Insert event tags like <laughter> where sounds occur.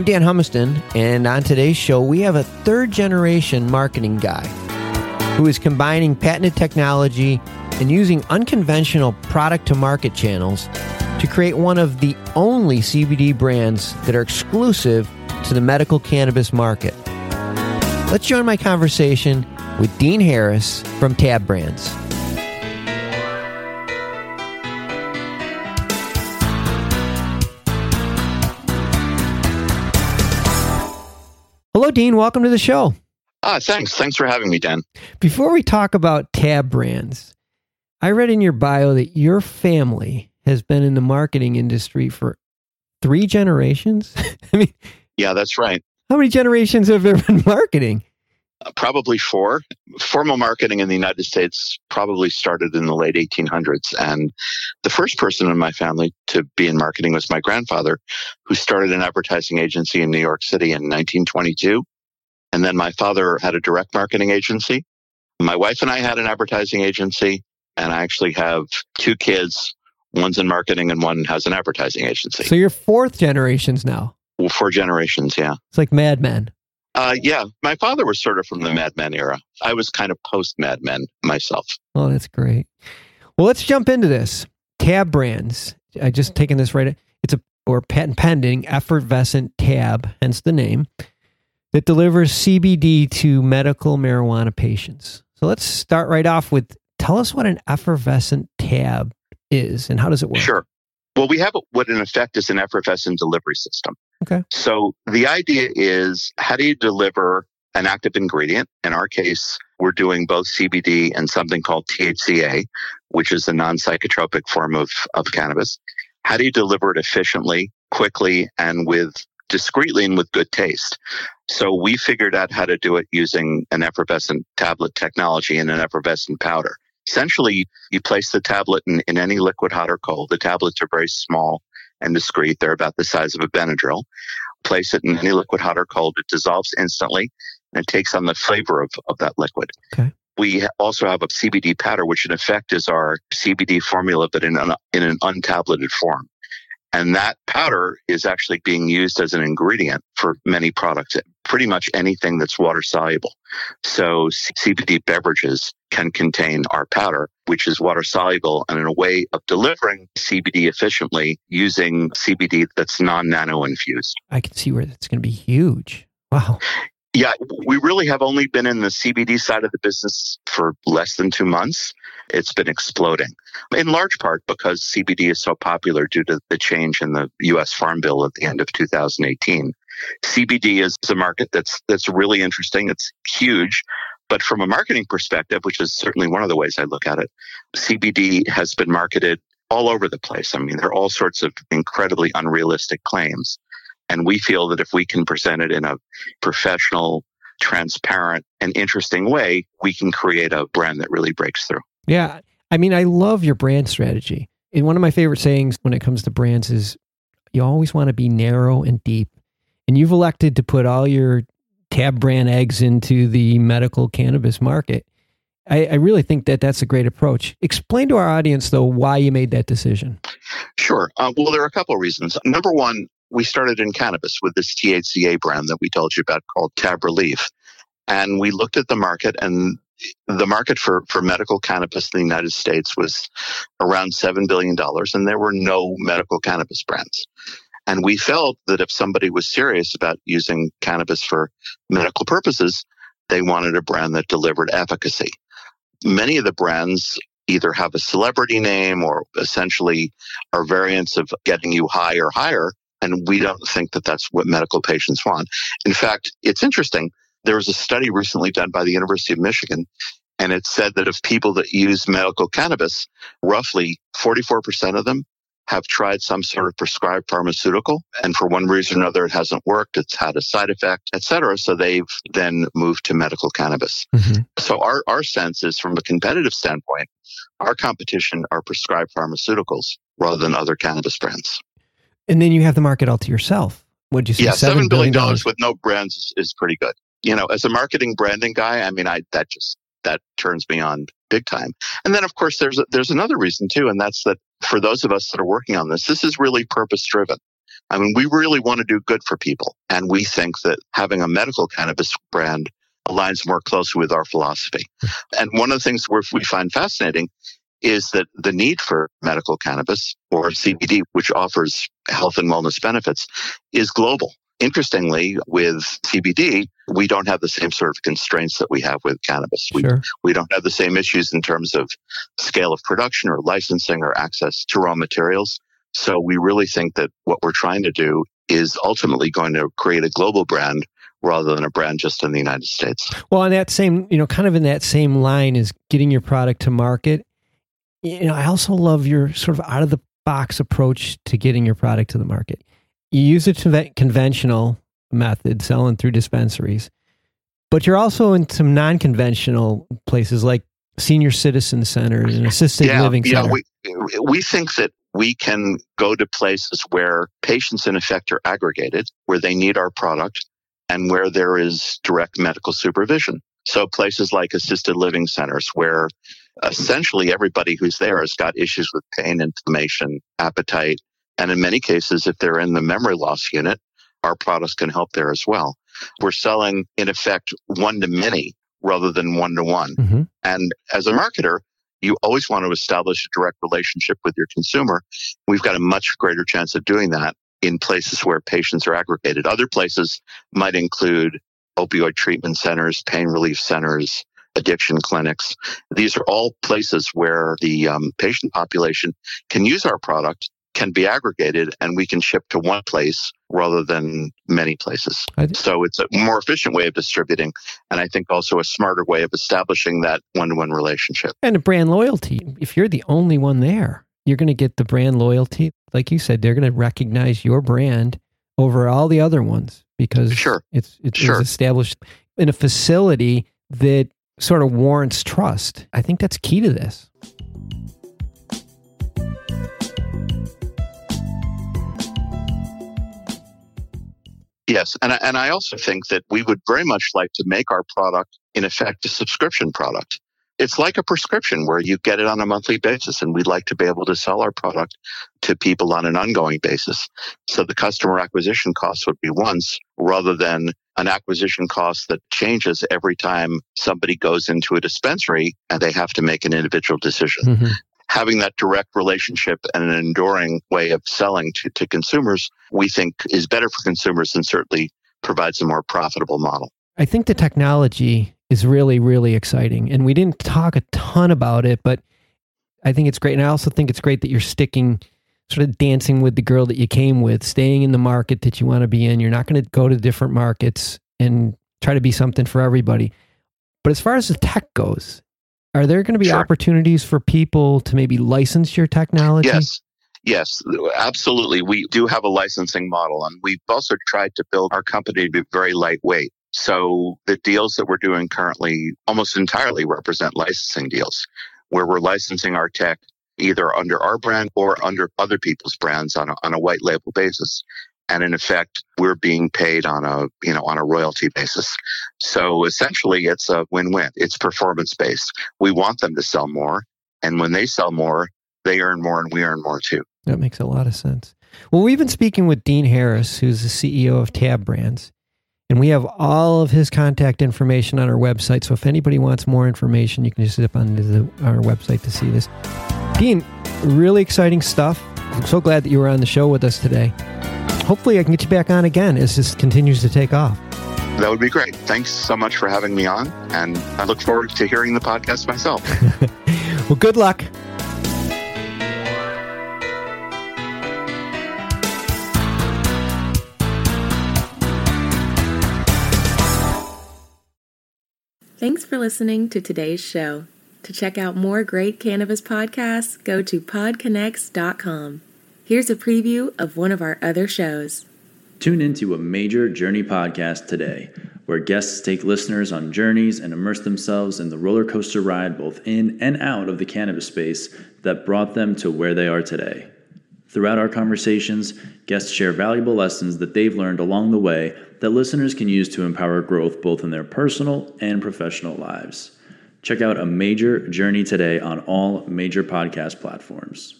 I'm Dan Humiston, and on today's show, we have a third generation marketing guy who is combining patented technology and using unconventional product to market channels to create one of the only CBD brands that are exclusive to the medical cannabis market. Let's join my conversation with Dean Harris from Tab Brands. Hello, Dean. Welcome to the show. Ah, thanks. Thanks for having me, Dan. Before we talk about Tab Brands, I read in your bio that your family has been in the marketing industry for three generations. <laughs> I mean, yeah, that's right. How many generations have there been marketing? Uh, probably four. Formal marketing in the United States probably started in the late 1800s. And the first person in my family to be in marketing was my grandfather, who started an advertising agency in New York City in 1922. And then my father had a direct marketing agency. My wife and I had an advertising agency. And I actually have two kids. One's in marketing and one has an advertising agency. So you're fourth generations now. Well, four generations, yeah. It's like Mad Men. Uh, yeah, my father was sort of from the Mad Men era. I was kind of post Mad Men myself. Oh, that's great. Well, let's jump into this. Tab Brands. I just taken this right. It's a or patent pending effervescent tab, hence the name, that delivers CBD to medical marijuana patients. So let's start right off with tell us what an effervescent tab is and how does it work? Sure. Well, we have what in effect is an effervescent delivery system. Okay. So the idea is how do you deliver an active ingredient? In our case, we're doing both CBD and something called THCA, which is a non psychotropic form of, of cannabis. How do you deliver it efficiently, quickly, and with discreetly and with good taste? So we figured out how to do it using an effervescent tablet technology and an effervescent powder. Essentially, you place the tablet in, in any liquid, hot or cold. The tablets are very small and discreet. They're about the size of a Benadryl. Place it in any liquid, hot or cold. It dissolves instantly and it takes on the flavor of, of that liquid. Okay. We also have a CBD powder, which in effect is our CBD formula, but in an, in an untableted form. And that powder is actually being used as an ingredient for many products, pretty much anything that's water soluble. So CBD beverages can contain our powder, which is water soluble and in a way of delivering CBD efficiently using CBD that's non nano infused. I can see where that's going to be huge. Wow. Yeah, we really have only been in the CBD side of the business for less than two months. It's been exploding in large part because CBD is so popular due to the change in the U.S. Farm Bill at the end of 2018. CBD is a market that's that's really interesting. It's huge, but from a marketing perspective, which is certainly one of the ways I look at it, CBD has been marketed all over the place. I mean, there are all sorts of incredibly unrealistic claims. And we feel that if we can present it in a professional, transparent, and interesting way, we can create a brand that really breaks through. Yeah. I mean, I love your brand strategy. And one of my favorite sayings when it comes to brands is you always want to be narrow and deep. And you've elected to put all your tab brand eggs into the medical cannabis market. I, I, really think that that's a great approach. Explain to our audience, though, why you made that decision. Sure. Uh, well, there are a couple of reasons. Number one, we started in cannabis with this THCA brand that we told you about called Tab Relief. And we looked at the market, and the market for, for medical cannabis in the United States was around $7 billion, and there were no medical cannabis brands. And we felt that if somebody was serious about using cannabis for medical purposes, they wanted a brand that delivered efficacy. Many of the brands either have a celebrity name or essentially are variants of getting you high or higher and we don't think that that's what medical patients want. In fact, it's interesting. There was a study recently done by the University of Michigan, and it said that of people that use medical cannabis, roughly 44% of them have tried some sort of prescribed pharmaceutical and for one reason or another it hasn't worked it's had a side effect etc so they've then moved to medical cannabis mm-hmm. so our, our sense is from a competitive standpoint our competition are prescribed pharmaceuticals rather than other cannabis brands and then you have the market all to yourself. What'd you say? Yeah, seven billion dollars with no brands is, is pretty good. You know, as a marketing branding guy, I mean, I that just that turns me on big time. And then, of course, there's a, there's another reason too, and that's that for those of us that are working on this, this is really purpose driven. I mean, we really want to do good for people. And we think that having a medical cannabis brand aligns more closely with our philosophy. Hmm. And one of the things we find fascinating is that the need for medical cannabis or CBD, which offers health and wellness benefits, is global. Interestingly, with CBD, we don't have the same sort of constraints that we have with cannabis. We, Sure. we don't have the same issues in terms of scale of production or licensing or access to raw materials. So we really think that what we're trying to do is ultimately going to create a global brand rather than a brand just in the United States. Well, on that same, you know, kind of in that same line is getting your product to market. You know, I also love your sort of out of the box approach to getting your product to the market. You use a conven- conventional method, selling through dispensaries, but you're also in some non-conventional places like senior citizen centers and assisted living yeah, centers. we we think that we can go to places where patients in effect are aggregated, where they need our product, and where there is direct medical supervision. So places like assisted living centers where essentially everybody who's there has got issues with pain, inflammation, appetite, and in many cases, if they're in the memory loss unit, our products can help there as well. We're selling in effect one to many rather than one to one. Mhm. And as a marketer, you always want to establish a direct relationship with your consumer. We've got a much greater chance of doing that in places where patients are aggregated. Other places might include opioid treatment centers, pain relief centers, addiction clinics. These are all places where the um, patient population can use our product, can be aggregated, and we can ship to one place rather than many places. So it's a more efficient way of distributing, and I think also a smarter way of establishing that one-to-one relationship. And a brand loyalty. If you're the only one there, you're going to get the brand loyalty. Like you said, they're going to recognize your brand over all the other ones because Sure. it's it's Sure. established in a facility that sort of warrants trust. I think that's key to this. Yes, and I, and I also think that we would very much like to make our product in effect a subscription product. It's like a prescription where you get it on a monthly basis, and we'd like to be able to sell our product to people on an ongoing basis. So the customer acquisition cost would be once rather than an acquisition cost that changes every time somebody goes into a dispensary and they have to make an individual decision Mhm. Having that direct relationship and an enduring way of selling to, to consumers, we think is better for consumers and certainly provides a more profitable model. I think the technology is really, really exciting. And we didn't talk a ton about it, but I think it's great. And I also think it's great that you're sticking, sort of dancing with the girl that you came with, staying in the market that you want to be in. You're not going to go to different markets and try to be something for everybody. But as far as the tech goes, are there going to be Sure. opportunities for people to maybe license your technology? Yes. Yes, absolutely. We do have a licensing model, and we've also tried to build our company to be very lightweight. So the deals that we're doing currently almost entirely represent licensing deals, where we're licensing our tech either under our brand or under other people's brands on a, on a white label basis. And in effect, we're being paid on a you know on a royalty basis. So essentially, it's a win-win. It's performance based. We want them to sell more, and when they sell more, they earn more, and we earn more too. That makes a lot of sense. Well, we've been speaking with Dean Harris, who's the CEO of Tab Brands, and we have all of his contact information on our website. So if anybody wants more information, you can just zip onto the, our website to see this. Dean, really exciting stuff. I'm so glad that you were on the show with us today. Hopefully, I can get you back on again as this continues to take off. That would be great. Thanks so much for having me on, and I look forward to hearing the podcast myself. <laughs> Well, good luck. Thanks for listening to today's show. To check out more great cannabis podcasts, go to podconnects.com. Here's a preview of one of our other shows. Tune into a major journey podcast today, where guests take listeners on journeys and immerse themselves in the roller coaster ride both in and out of the cannabis space that brought them to where they are today. Throughout our conversations, guests share valuable lessons that they've learned along the way that listeners can use to empower growth both in their personal and professional lives. Check out a major journey today on all major podcast platforms.